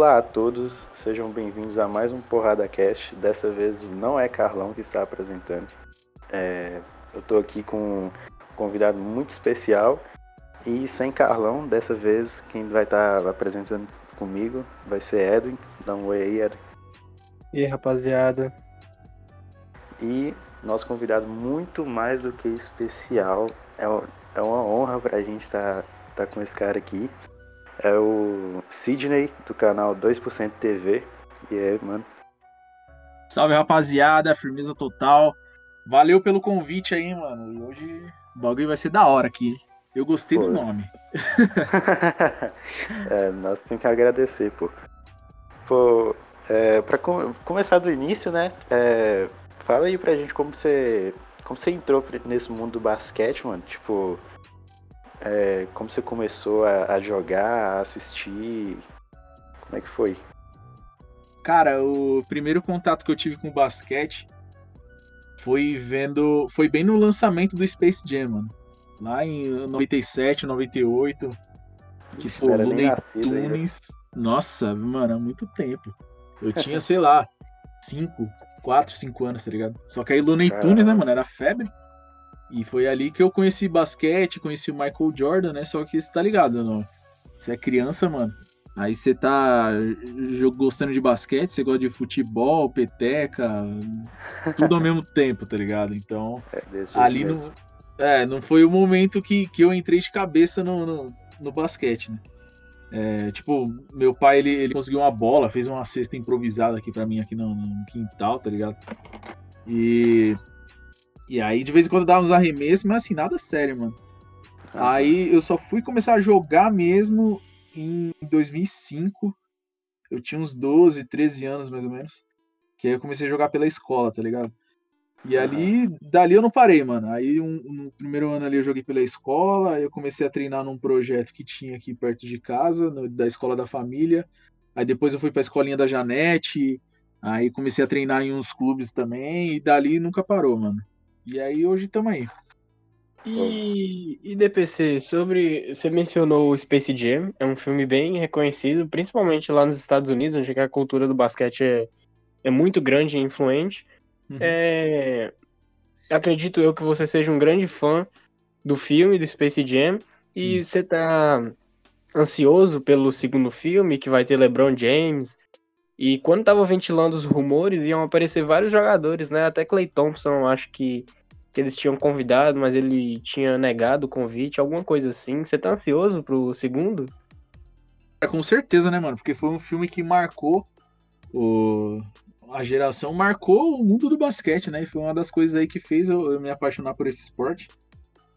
Olá a todos, sejam bem-vindos a mais um Porrada Cast. Dessa vez não é Carlão que está apresentando. É, eu estou aqui com um convidado muito especial e sem Carlão, dessa vez quem vai estar tá apresentando comigo vai ser Edwin. Dá um oi aí, Edwin. E aí, rapaziada. E nosso convidado muito mais do que especial. É, é uma honra para a gente estar tá, tá com esse cara aqui. É o Sidney, do canal 2% TV. E aí, mano. Salve, rapaziada. Firmeza total. Valeu pelo convite aí, mano. E hoje o bagulho vai ser da hora aqui. Eu gostei pô. do nome. é, nós temos que agradecer, pô. Pô, é, pra com começar do início, né? É, fala aí pra gente como você, como você entrou nesse mundo do basquete, mano. Tipo, é, como você começou a, a, jogar, a assistir? Como é que foi? Cara, o primeiro contato que eu tive com o basquete foi vendo. Foi bem no lançamento do Space Jam, mano. Lá em 97, 98. Tipo, Looney Tunes. Nossa, mano, há muito tempo. Eu tinha, sei lá, 5, 4, 5 anos, tá ligado? Só que aí Looney Tunes, né, mano, era febre. E foi ali que eu conheci basquete, conheci o Michael Jordan, né? Só que você tá ligado, não? Você é criança, mano. Aí você tá gostando de basquete, você gosta de futebol, peteca, tudo ao mesmo tempo, tá ligado? Então, é ali não, é, não foi o momento que, que eu entrei de cabeça no, no, no basquete, né? É, tipo, meu pai, ele, ele conseguiu uma bola, fez uma cesta improvisada aqui para mim, aqui no, no, quintal, tá ligado? E e aí, de vez em quando dava uns arremessos, mas assim, nada sério, mano. Ah, aí eu só fui começar a jogar mesmo em 2005. Eu tinha uns 12, 13 anos mais ou menos. Que aí eu comecei a jogar pela escola, tá ligado? E ali, dali eu não parei, mano. Aí um, no primeiro ano ali eu joguei pela escola, eu comecei a treinar num projeto que tinha aqui perto de casa, no, da escola da família. Aí depois eu fui pra escolinha da Janete, aí comecei a treinar em uns clubes também, e dali nunca parou, mano. E aí hoje estamos aí. E, e DPC, sobre. Você mencionou o Space Jam, é um filme bem reconhecido, principalmente lá nos Estados Unidos, onde a cultura do basquete é, é muito grande e influente. Uhum. É, acredito eu que você seja um grande fã do filme, do Space Jam, Sim. e você tá ansioso pelo segundo filme, que vai ter LeBron James. E quando tava ventilando os rumores, iam aparecer vários jogadores, né? Até Clay Thompson, acho que que eles tinham convidado, mas ele tinha negado o convite, alguma coisa assim. Você tá ansioso pro segundo? É, com certeza, né, mano? Porque foi um filme que marcou o... a geração, marcou o mundo do basquete, né? E foi uma das coisas aí que fez eu, eu me apaixonar por esse esporte.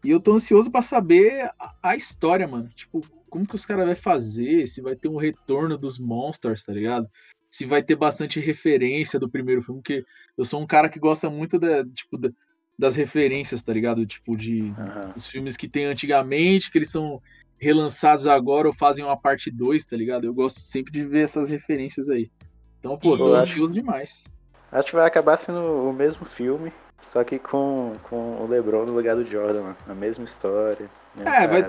E eu tô ansioso para saber a, a, história, mano. Tipo, como que os caras vão fazer? Se vai ter um retorno dos Monsters, tá ligado? Se vai ter bastante referência do primeiro filme, porque eu sou um cara que gosta muito da, tipo, da, das referências, tá ligado? Tipo, de uhum. os filmes que tem antigamente, que eles são relançados agora ou fazem uma parte 2, tá ligado? Eu gosto sempre de ver essas referências aí. Então, pô, tô ansioso demais. Acho que vai acabar sendo o mesmo filme, só que com, com o LeBron no lugar do Jordan, mano. A mesma história. É, vai,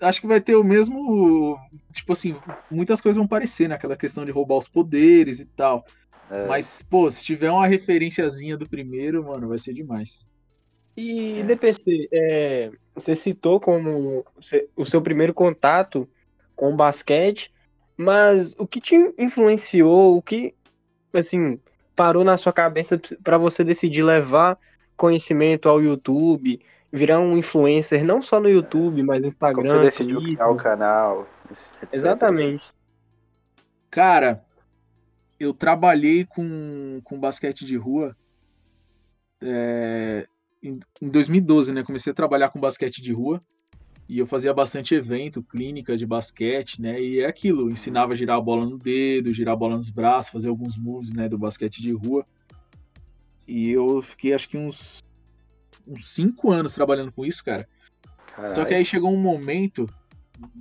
acho que vai ter o mesmo. Tipo assim, muitas coisas vão parecer, né? Aquela questão de roubar os poderes e tal. É. Mas, pô, se tiver uma referenciazinha do primeiro, mano, vai ser demais. E DPC, é, você citou como o seu primeiro contato com o basquete, mas o que te influenciou, o que, assim, parou na sua cabeça para você decidir levar conhecimento ao YouTube, virar um influencer não só no YouTube, mas no Instagram, Como você decidiu Twitter. criar o canal, etc. Exatamente. Cara, eu trabalhei com, com basquete de rua é, em, 2012, né? Comecei a trabalhar com basquete de rua e eu fazia bastante evento, clínica de basquete, né? E é aquilo, ensinava a girar a bola no dedo, girar a bola nos braços, fazer alguns moves, né, do basquete de rua. E eu fiquei acho que uns uns cinco anos trabalhando com isso, cara. Carai. Só que aí chegou um momento,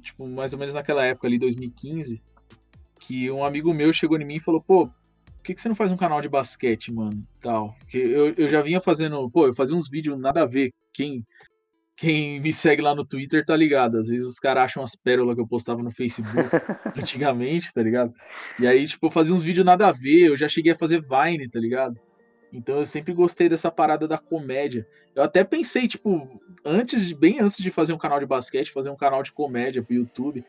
tipo, mais ou menos naquela época ali, 2015, que um amigo meu chegou em mim e falou, pô, por que, que você não faz um canal de basquete, mano? Tal. Porque eu, eu já vinha fazendo, pô, eu fazia uns vídeos nada a ver. Quem, quem me segue lá no Twitter tá ligado. Às vezes os caras acham as pérolas que eu postava no Facebook antigamente, tá ligado? E aí, tipo, eu fazia uns vídeos nada a ver, eu já cheguei a fazer Vine, tá ligado? Então eu sempre gostei dessa parada da comédia. Eu até pensei, tipo, antes de, bem antes de fazer um canal de basquete, fazer um canal de comédia pro YouTube.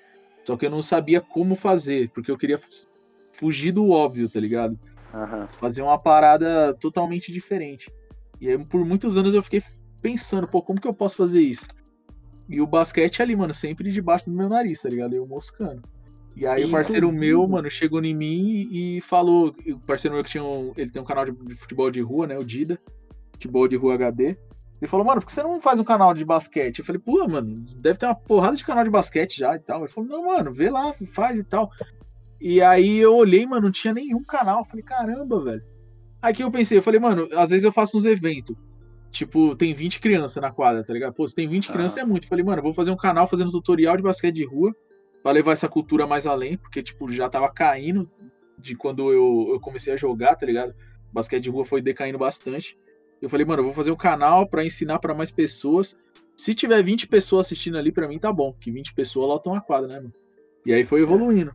Só que eu não sabia como fazer, porque eu queria fugir do óbvio, tá ligado? Aham. Fazer uma parada totalmente diferente. E aí, por muitos anos eu fiquei pensando, pô, como que eu posso fazer isso? E o basquete ali, mano, sempre debaixo do meu nariz, tá ligado? Eu moscando. E aí o parceiro meu, mano, chegou em mim e falou, o parceiro meu que tinha um, ele tem um canal de futebol de rua, né, o Dida, futebol de rua HD. Ele falou, mano, por que você não faz um canal de basquete? Eu falei, pô, mano, deve ter uma porrada de canal de basquete já e tal. Ele falou, não, mano, vê lá, faz e tal. E aí eu olhei, mano, não tinha nenhum canal. Eu falei, caramba, velho. Aí que eu pensei, eu falei, mano, às vezes eu faço uns eventos. Tipo, tem 20 crianças na quadra, tá ligado? Pô, se tem 20 Ah. crianças é muito. Eu falei, mano, eu vou fazer um canal fazendo tutorial de basquete de rua pra levar essa cultura mais além, porque, tipo, já tava caindo de quando eu, eu comecei a jogar, tá ligado? Basquete de rua foi decaindo bastante. Eu falei, mano, eu vou fazer um canal pra ensinar pra mais pessoas. Se tiver 20 pessoas assistindo ali, pra mim tá bom, porque 20 pessoas lotam a quadra, né, mano? E aí foi evoluindo.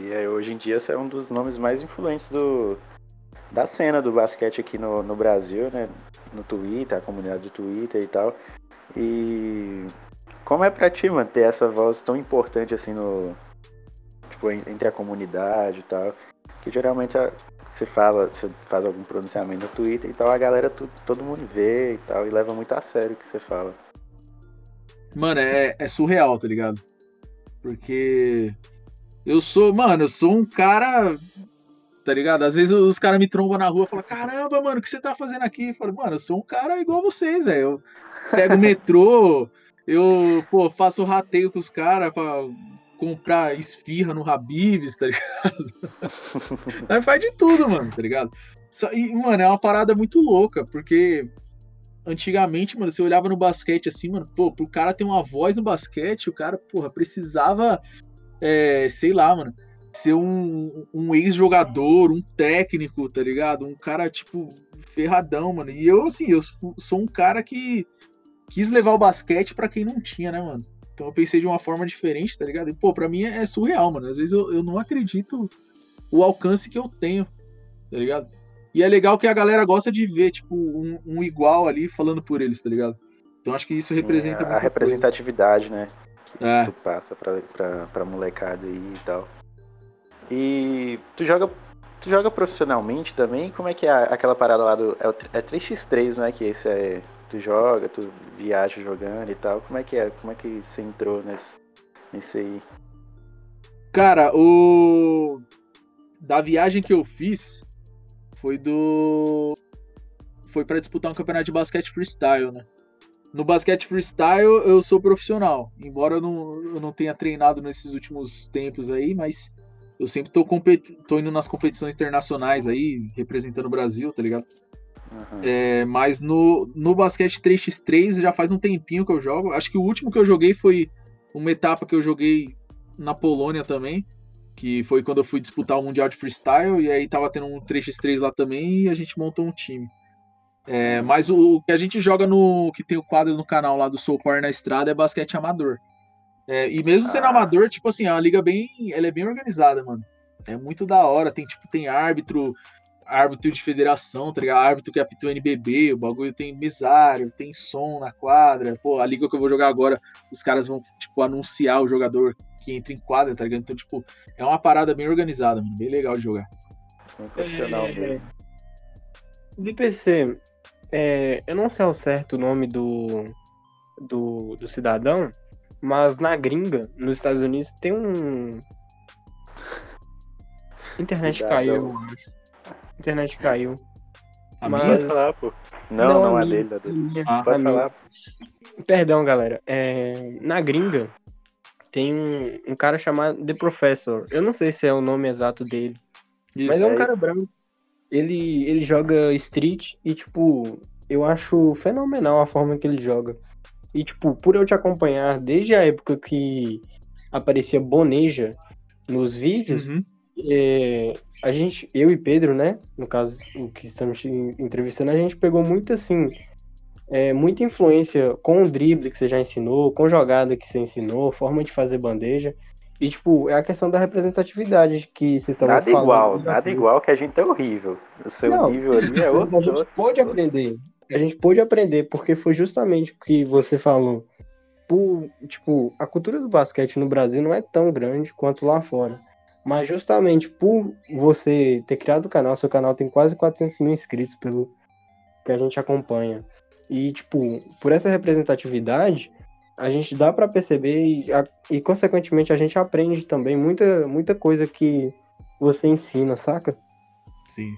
E aí, hoje em dia você é um dos nomes mais influentes do, da cena do basquete aqui no, no Brasil, né? No Twitter, a comunidade do Twitter e tal. E como é pra ti, mano, ter essa voz tão importante assim no. Tipo, en- entre a comunidade e tal. Que geralmente você fala, você faz algum pronunciamento no Twitter e tal, a galera, tu- todo mundo vê e tal, e leva muito a sério o que você fala. Mano, é, é surreal, tá ligado? Porque eu sou, mano, eu sou um cara, tá ligado? Às vezes os caras me trombam na rua e falam, caramba, mano, o que você tá fazendo aqui? Eu falo, mano, eu sou um cara igual vocês, velho. Eu pego o metrô, eu, pô, faço rateio com os caras pra comprar esfirra no Habibs, tá ligado? Aí faz de tudo, mano, tá ligado? E, mano, é uma parada muito louca, porque antigamente, mano, você olhava no basquete assim, mano, pô, pro cara ter uma voz no basquete, o cara, porra, precisava, é, sei lá, mano, ser um, um ex-jogador, um técnico, tá ligado? Um cara, tipo, ferradão, mano. E eu, assim, eu sou um cara que quis levar o basquete pra quem não tinha, né, mano? Então eu pensei de uma forma diferente, tá ligado? E, pô, pra mim é, é surreal, mano. Às vezes eu, eu não acredito o alcance que eu tenho, tá ligado? E é legal que a galera gosta de ver, tipo, um, um igual ali falando por eles, tá ligado? Então acho que isso Sim, representa a, muita a representatividade, né? Que É. tu passa pra, pra, pra molecada aí e tal. E tu joga. Tu joga profissionalmente também? Como é que é a- aquela parada lá do. É, é 3x3, não é? Que esse é. Tu joga, tu viaja jogando e tal. Como é que é? Como é que você entrou nesse, nesse aí? Cara, o. Da viagem que eu fiz foi do. Foi pra disputar um campeonato de basquete freestyle, né? No basquete freestyle eu sou profissional, embora eu não, eu não tenha treinado nesses últimos tempos aí, mas eu sempre tô, tô indo nas competições internacionais aí, representando o Brasil, tá ligado? Aham. É, mas no, no basquete 3x3 já faz um tempinho que eu jogo. Acho que o último que eu joguei foi uma etapa que eu joguei na Polônia também. Que foi quando eu fui disputar o Mundial de Freestyle. E aí tava tendo um 3x3 lá também e a gente montou um time. É, mas o, o que a gente joga no. que tem o quadro no canal lá do Soul Power na estrada é basquete amador. É, e mesmo sendo Ah. amador, tipo assim, é uma liga bem. Ela é bem organizada, mano. É muito da hora. Tem, tipo, tem árbitro, árbitro de federação, tá ligado? Árbitro que apita o NBB, o bagulho tem mesário, tem som na quadra. Pô, a liga que eu vou jogar agora, os caras vão, tipo, anunciar o jogador que entra em quadra, tá ligado? Então, tipo, é uma parada bem organizada, mano. Bem legal de jogar. Profissional É, mesmo. DPC, é, eu não sei ao certo o nome do, do, do cidadão, mas na gringa, nos Estados Unidos, tem um. Internet Cidadão. caiu, eu acho. Internet caiu. A Mas- minha? Pode falar, pô. Não, não, a minha, dele, a dele. minha, Ah, a Pode minha. falar. Perdão, galera. É, na gringa, tem um, um cara chamado The Professor. Eu não sei se é o nome exato dele. Mas é um aí. cara branco. Ele, ele joga street e, tipo, eu acho fenomenal a forma que ele joga. E, tipo, por eu te acompanhar desde a época que aparecia Boneja nos vídeos, Uhum. é, a gente, eu e Pedro, né? No caso, o que estamos entrevistando, a gente pegou muito assim. é, muita influência com o drible que você já ensinou, com jogada que você ensinou, forma de fazer bandeja. E, tipo, é a questão da representatividade que vocês estavam nada falando. igual, nada igual que a gente é horrível. O seu Não, nível ali é outro. A gente pôde aprender. A gente pôde aprender, porque foi justamente o que você falou. Por, tipo, a cultura do basquete no Brasil não é tão grande quanto lá fora. Mas justamente por você ter criado o canal, seu canal tem quase 400 mil inscritos pelo que a gente acompanha. E, tipo, por essa representatividade, a gente dá para perceber e, a- e, consequentemente, a gente aprende também muita, muita coisa que você ensina, saca? Sim.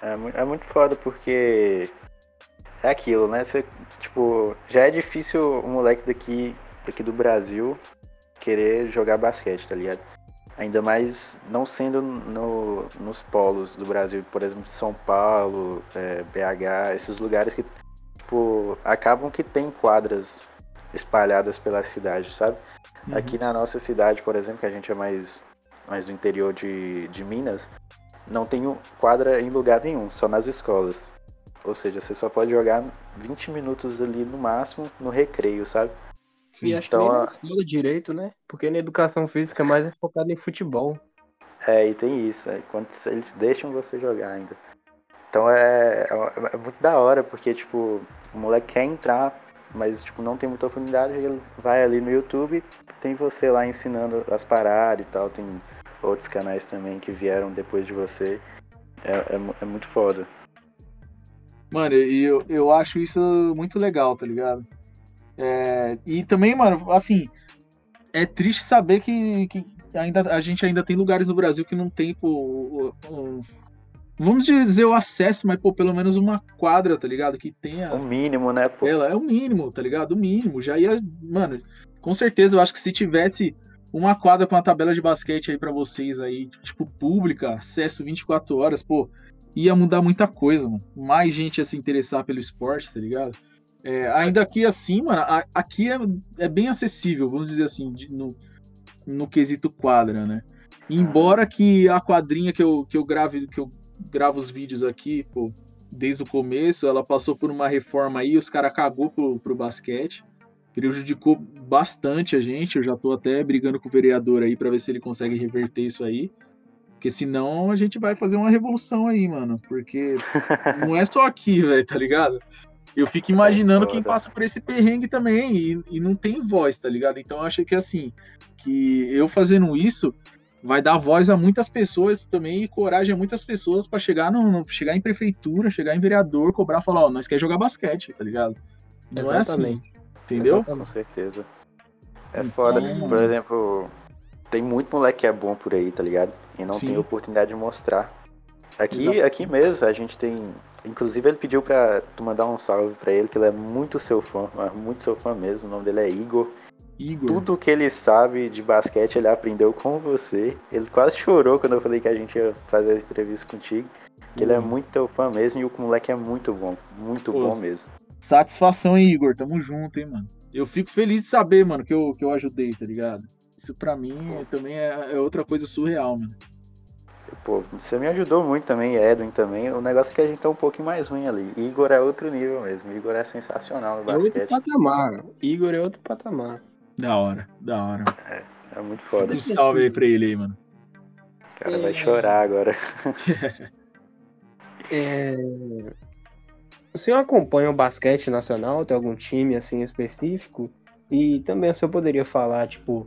É, é muito foda porque é aquilo, né? Você, tipo, já é difícil um moleque daqui, daqui do Brasil querer jogar basquete, tá ligado? Ainda mais não sendo no, nos polos do Brasil, por exemplo, São Paulo, é, BH, esses lugares que, tipo, acabam que tem quadras espalhadas pela cidade, sabe? Uhum. Aqui na nossa cidade, por exemplo, que a gente é mais, mais do interior de, de Minas, não tem quadra em lugar nenhum, só nas escolas. Ou seja, você só pode jogar 20 minutos ali no máximo no recreio, sabe? E acho Então, que nem a- na escola direito, né? Porque na educação física mais é focado em futebol. É, e tem isso, é, quando eles deixam você jogar ainda. Então é, é, é muito da hora, porque, tipo, o moleque quer entrar, mas, tipo, não tem muita oportunidade, ele vai ali no YouTube, tem você lá ensinando as paradas e tal, tem outros canais também que vieram depois de você. É, é, é muito foda. Mano, e eu, eu acho isso muito legal, tá ligado? É, e também, mano, assim, é triste saber que, que ainda, a gente ainda tem lugares no Brasil que não tem, pô, o- o- vamos dizer o acesso, mas, pô, pelo menos uma quadra, tá ligado? Que tenha. O mínimo, né, pô? Ela é o mínimo, tá ligado? O mínimo. Já ia. Mano, com certeza eu acho que se tivesse uma quadra com uma tabela de basquete aí pra vocês aí, tipo, pública, acesso 24 horas, pô, ia mudar muita coisa, mano. Mais gente ia se interessar pelo esporte, tá ligado? É, ainda aqui assim, mano, a- aqui é, é bem acessível, vamos dizer assim, de- no, no quesito quadra, né? Embora que a quadrinha que eu, que eu grave, que eu gravo os vídeos aqui, pô, desde o começo, ela passou por uma reforma aí, os caras cagou pro, pro basquete. Prejudicou bastante a gente. Eu já tô até brigando com o vereador aí pra ver se ele consegue reverter isso aí. Porque senão a gente vai fazer uma revolução aí, mano. Porque não é só aqui, velho, tá ligado? Eu fico imaginando quem passa por esse perrengue também e, e não tem voz, tá ligado? Então eu acho que assim, que eu fazendo isso vai dar voz a muitas pessoas também e coragem a muitas pessoas pra chegar no, no- chegar em prefeitura, chegar em vereador, cobrar, falar, ó, nós quer jogar basquete, tá ligado? Não é assim, Exatamente. entendeu? Com certeza. É Então, foda. Por exemplo, tem muito moleque que é bom por aí, tá ligado? E não Sim. tem oportunidade de mostrar. Aqui, Exato. aqui mesmo a gente tem. Inclusive ele pediu pra tu mandar um salve pra ele, que ele é muito seu fã, muito seu fã mesmo. O nome dele é Igor. Igor. Tudo que ele sabe de basquete ele aprendeu com você. Ele quase chorou quando eu falei que a gente ia fazer a entrevista contigo. Ele é Hum. muito teu fã mesmo e o moleque é muito bom. Muito Pô, bom mesmo. Satisfação, hein, Igor? Tamo junto, hein, mano. Eu fico feliz de saber, mano, que eu, que eu ajudei, tá ligado? Isso pra mim também é, é outra coisa surreal, mano. Pô, você me ajudou muito também, Edwin também. O negócio é que a gente tá um pouquinho mais ruim ali. Igor é outro nível mesmo. Igor é sensacional no É outro basquete. patamar. Igor é outro patamar. Da hora, da hora. É muito foda. Um salve aí pra ele aí, mano. O cara vai É. chorar agora. É... O senhor acompanha o basquete nacional? Tem algum time assim específico? E também o senhor poderia falar, tipo,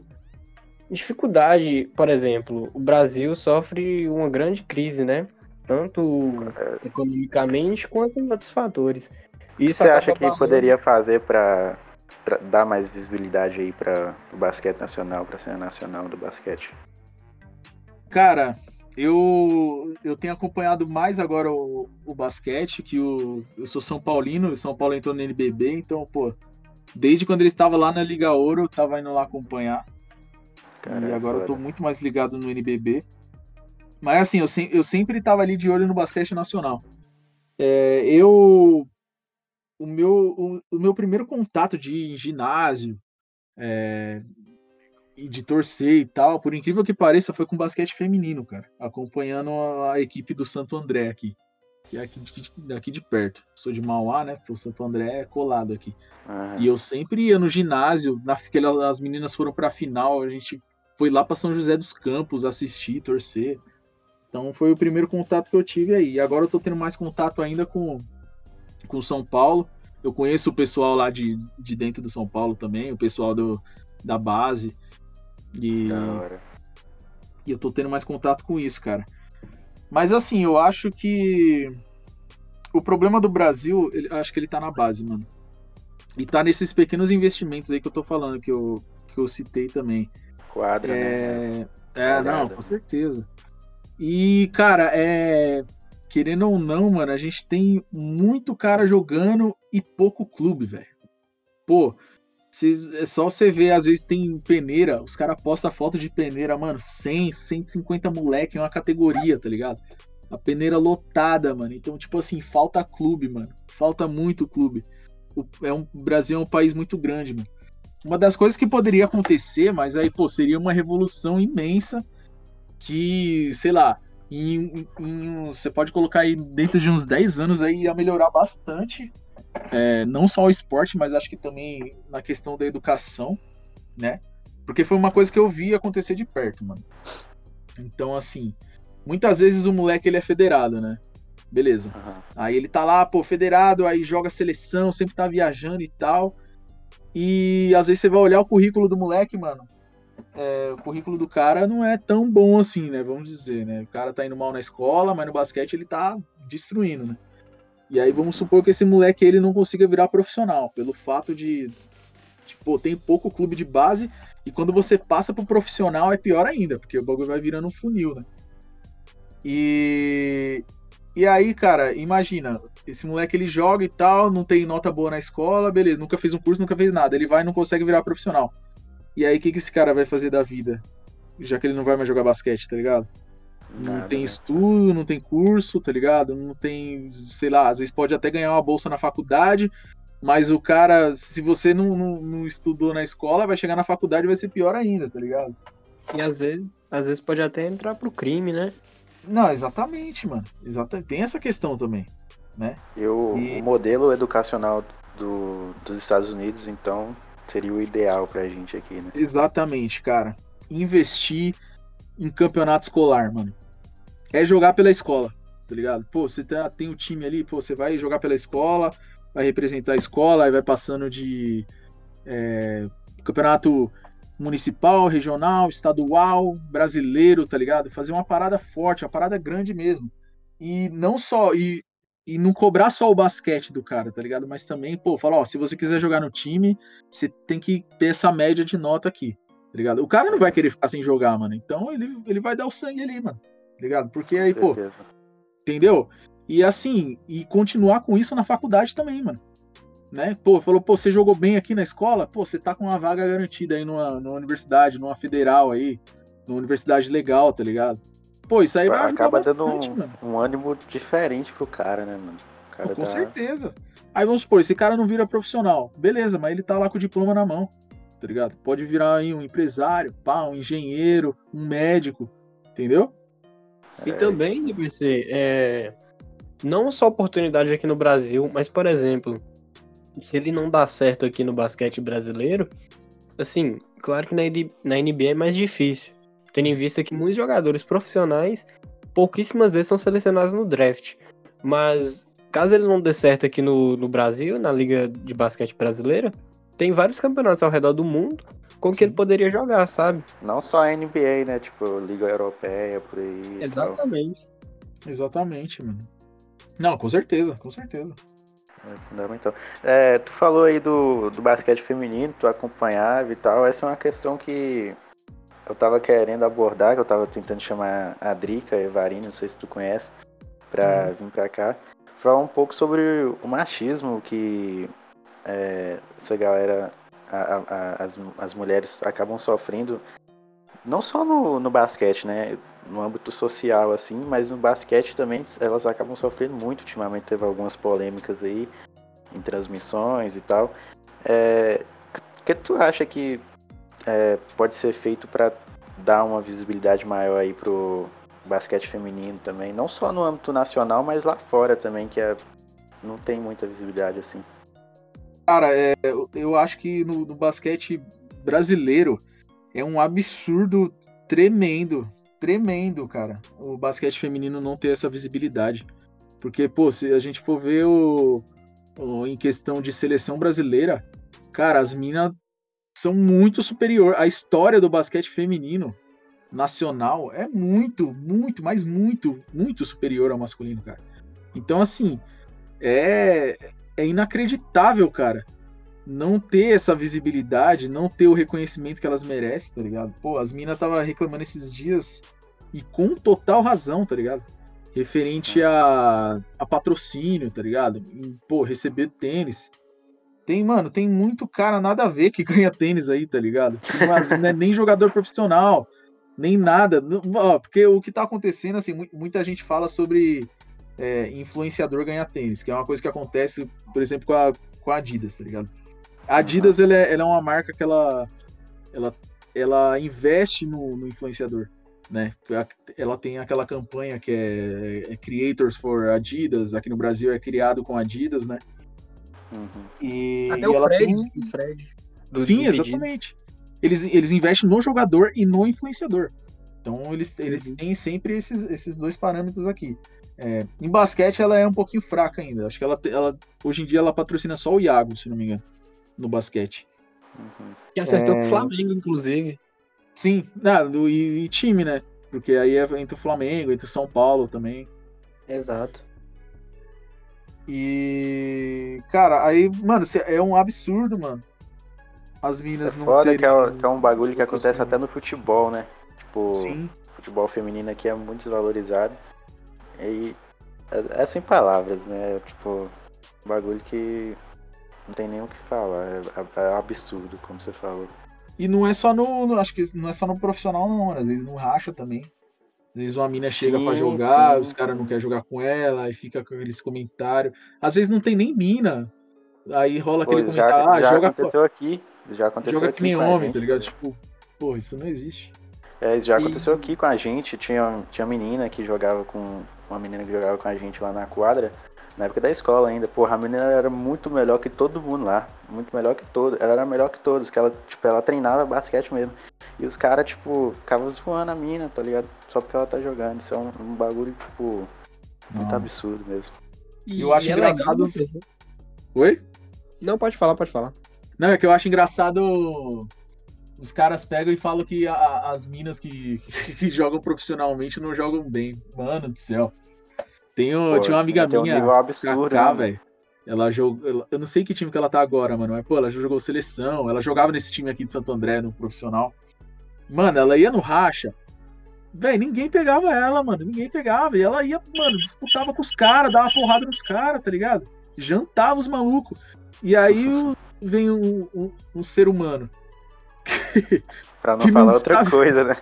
dificuldade, por exemplo, o Brasil sofre uma grande crise, né? Tanto economicamente quanto em outros fatores. Isso você acha que barrando- poderia fazer pra, pra dar mais visibilidade aí para o basquete nacional, pra cena nacional do basquete? Cara, eu, eu tenho acompanhado mais agora o, o basquete, que o, eu sou São Paulino, o São Paulo entrou no NBB, então, pô, desde quando ele estava lá na Liga Ouro, eu tava indo lá acompanhar. Cara, e é agora eu tô muito mais ligado no NBB. Mas assim, eu, se- eu sempre tava ali de olho no basquete nacional. É, eu. O meu, o, o meu primeiro contato de ir em ginásio é, e de torcer e tal, por incrível que pareça, foi com basquete feminino, cara. Acompanhando a, a equipe do Santo André aqui. que é aqui de, daqui de perto. Sou de Mauá, né? Porque o Santo André é colado aqui. Aham. E eu sempre ia no ginásio, na, as meninas foram pra final, a gente foi lá pra São José dos Campos assistir, torcer. Então foi o primeiro contato que eu tive aí. E agora eu tô tendo mais contato ainda com com São Paulo. Eu conheço o pessoal lá de, de dentro do São Paulo também, o pessoal do, da base. E, Da hora. e eu tô tendo mais contato com isso, cara. Mas assim, eu acho que o problema do Brasil, ele- acho que ele tá na base, mano. E tá nesses pequenos investimentos aí que eu tô falando, que eu, que eu citei também. Quadra, né? É, é não, Olhada. com certeza. E, cara, é. Querendo ou não, mano, a gente tem muito cara jogando e pouco clube, velho. Pô, cê- é só você ver, às vezes tem peneira, os caras postam foto de peneira, mano, 100, 150 moleque em uma categoria, tá ligado? A peneira lotada, mano. Então, tipo assim, falta clube, mano. Falta muito clube. O, é um, o Brasil é um país muito grande, mano. Uma das coisas que poderia acontecer, mas aí, pô, seria uma revolução imensa que, sei lá, em, em- você pode colocar aí dentro de uns 10 anos aí ia melhorar bastante. É, não só o esporte, mas acho que também na questão da educação, né? Porque foi uma coisa que eu vi acontecer de perto, mano. Então, assim, muitas vezes o moleque ele é federado, né? Beleza. Aham. Aí ele tá lá, pô, federado, aí joga seleção, sempre tá viajando e tal. E às vezes você vai olhar o currículo do moleque, mano. é, o currículo do cara não é tão bom assim, né? Vamos dizer, né? O cara tá indo mal na escola, mas no basquete ele tá destruindo, né? E aí vamos supor que esse moleque ele não consiga virar profissional, pelo fato de, tipo, tem pouco clube de base, e quando você passa pro profissional é pior ainda, porque o bagulho vai virando um funil, né? E, e aí, cara, imagina, esse moleque ele joga e tal, não tem nota boa na escola, beleza, nunca fez um curso, nunca fez nada. Ele vai e não consegue virar profissional. E aí, o que, que esse cara vai fazer da vida? Já que ele não vai mais jogar basquete, tá ligado? Não Nada, tem né? estudo, não tem curso, tá ligado? Não tem, sei lá, às vezes pode até ganhar uma bolsa na faculdade, mas o cara, se você não, não, não estudou na escola, vai chegar na faculdade e vai ser pior ainda, tá ligado? E às vezes, às vezes pode até entrar pro crime, né? Não, exatamente, mano. Exata... Tem essa questão também, né? E o, E- o modelo educacional do, dos Estados Unidos, então, seria o ideal pra gente aqui, né? Exatamente, cara. Investir em campeonato escolar, mano. É jogar pela escola, tá ligado? Pô, você tá- tem o time ali, pô, você vai jogar pela escola, vai representar a escola, aí vai passando de é, campeonato municipal, regional, estadual, brasileiro, tá ligado? Fazer uma parada forte, uma parada grande mesmo. E não só. E, e não cobrar só o basquete do cara, tá ligado? Mas também, pô, falar, ó, se você quiser jogar no time, você tem que ter essa média de nota aqui, tá ligado? O cara não vai querer ficar sem jogar, mano. Então ele, ele vai dar o sangue ali, mano. Tá ligado? Porque aí, pô, entendeu? E assim, e continuar com isso na faculdade também, mano. Né? Pô, falou, pô, você jogou bem aqui na escola, pô, você tá com uma vaga garantida aí numa, numa universidade, numa federal aí, numa universidade legal, tá ligado? Pô, isso aí vai Acaba dando bastante, um, um ânimo diferente pro cara, né, mano? Cara Pô, com tá- certeza. Aí vamos supor, esse cara não vira profissional. Beleza, mas ele tá lá com o diploma na mão, tá ligado? Pode virar aí um empresário, pá, um engenheiro, um médico, entendeu? E também, DBC, é, não só oportunidade aqui no Brasil, mas, por exemplo, se ele não dá certo aqui no basquete brasileiro, assim, claro que na, na NBA é mais difícil. Tendo em vista que muitos jogadores profissionais pouquíssimas vezes são selecionados no draft. Mas caso ele não dê certo aqui no, no Brasil, na Liga de Basquete Brasileira, tem vários campeonatos ao redor do mundo com que ele poderia jogar, sabe? Não só a NBA, né? Tipo, Liga Europeia, por aí. tal. Exatamente. Exatamente, mano. Não, com certeza, com certeza. É fundamental. É, tu falou aí do, do basquete feminino, tu acompanhava e tal. Essa é uma questão que eu tava querendo abordar, que eu tava tentando chamar a Drica Evarine, não sei se tu conhece, pra vir pra cá. Falar um pouco sobre o machismo que é, essa galera, a- a- a- as, as mulheres acabam sofrendo, não só no, no basquete, né? No âmbito social, assim, mas no basquete também elas acabam sofrendo muito. Ultimamente teve algumas polêmicas aí em transmissões e tal. É, o que tu acha que é, pode ser feito para dar uma visibilidade maior aí pro basquete feminino também, não só no âmbito nacional, mas lá fora também, que é, não tem muita visibilidade assim. Cara, é, eu acho que no, no basquete brasileiro é um absurdo tremendo, tremendo, cara, o basquete feminino não ter essa visibilidade. Porque, pô, se a gente for ver o, o em questão de seleção brasileira, cara, as minas são muito superior. A história do basquete feminino nacional é muito, muito, mas muito, muito superior ao masculino, cara. Então, assim, é, é inacreditável, cara, não ter essa visibilidade, não ter o reconhecimento que elas merecem, tá ligado? Pô, as minas tava reclamando esses dias e com total razão, tá ligado? Referente a, a patrocínio, tá ligado? Em, pô, receber tênis. Tem, mano, tem muito cara nada a ver que ganha tênis aí, tá ligado? não é nem jogador profissional, nem nada. Ó, porque o que tá acontecendo, assim, muita gente fala sobre é, influenciador ganhar tênis, que é uma coisa que acontece, por exemplo, com a, com a Adidas, tá ligado? A Adidas, ela, é, ela é uma marca que ela, ela, ela investe no, no influenciador né? Ela tem aquela campanha que é, é, Creators for Adidas, aqui no Brasil é criado com Adidas, né? Uhum. E, Até e o Fred, tem... o Fred. Sim, exatamente. Eles, eles investem no jogador e no influenciador. Então eles, eles uhum. têm sempre esses, esses dois parâmetros aqui. É, em basquete ela é um pouquinho fraca ainda. Acho que ela, ela hoje em dia ela patrocina só o Iago, se não me engano, no basquete. Uhum. Que acertou é... com o Flamengo, inclusive. Sim, não, e, e, time, né? Porque aí é entre o Flamengo, entre o São Paulo também. Exato. E. Cara, aí, mano, é um absurdo, mano. As minas é não foda terem... que, é, que é um bagulho que acontece até no futebol, né? Tipo, Sim. futebol feminino aqui é muito desvalorizado. E é, é sem palavras, né? Tipo, um bagulho que não tem nem o que falar. É, é, é absurdo, como você falou. E não é só no, no, Acho que não é só no profissional, não. Às vezes no racha também. Às vezes uma mina sim, chega para jogar, sim. os caras não querem jogar com ela, e fica com aqueles comentários. Às vezes não tem nem mina. Aí rola aquele pô, comentário, já, ah, já joga. Aconteceu aqui. Já aconteceu joga aqui. que nem homem, tá ligado? Tipo, pô, isso não existe. É, isso já aconteceu aqui com a gente. Tinha, tinha uma menina que jogava com. Uma menina que jogava com a gente lá na quadra na época da escola ainda. Porra, a menina era muito melhor que todo mundo lá. Muito melhor que todos. Ela era melhor que todos, que ela, tipo, ela treinava basquete mesmo. E os caras, tipo, ficavam zoando a mina, tá ligado? Só porque ela tá jogando. Isso é um, um bagulho, tipo, muito Não. absurdo mesmo. E eu acho é engraçado. Legal, Oi? Não, pode falar, pode falar. Não, é que eu acho engraçado. Os caras pegam e falam que a, as minas que, que, que jogam profissionalmente não jogam bem. Mano do céu. Tenho, Pô, tinha uma amiga minha, um absurdo, Kaká, né, velho. Ela jogou. Eu não sei que time que ela tá agora, mano. Mas, pô, ela já jogou seleção. Ela jogava nesse time aqui de Santo André, no profissional. Mano, ela ia no racha. Velho, ninguém pegava ela, mano. Ninguém pegava. E ela ia, mano, disputava com os caras, dava porrada nos caras, tá ligado? Jantava os malucos. E aí vem um, um, um ser humano. pra não falar não outra sabe... coisa, né?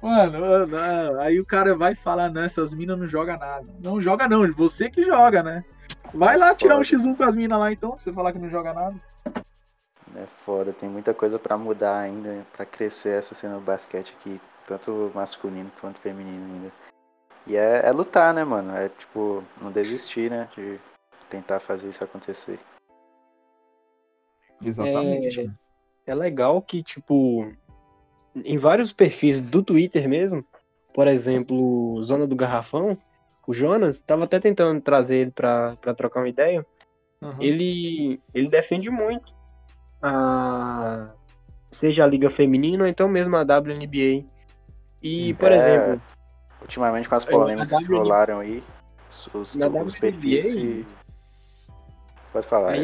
Mano, aí o cara vai falar, não, essas minas não joga nada. Não joga não, você que joga, né? Vai lá tirar um X1 com as minas lá então, você falar que não joga nada. É foda, tem muita coisa para mudar ainda, para crescer essa cena do basquete aqui, tanto masculino quanto feminino ainda. E é, é, lutar, né, mano? É tipo, não desistir, né? De tentar fazer isso acontecer. Exatamente. É, é legal que, tipo, em vários perfis do Twitter mesmo, por exemplo, Zona do Garrafão, o Jonas estava até tentando trazer ele para trocar uma ideia. Uhum. Ele, ele defende muito a seja a liga feminina ou então mesmo a WNBA. E, por é, exemplo, ultimamente com as polêmicas que rolaram aí, os, os perfis se... Pode falar.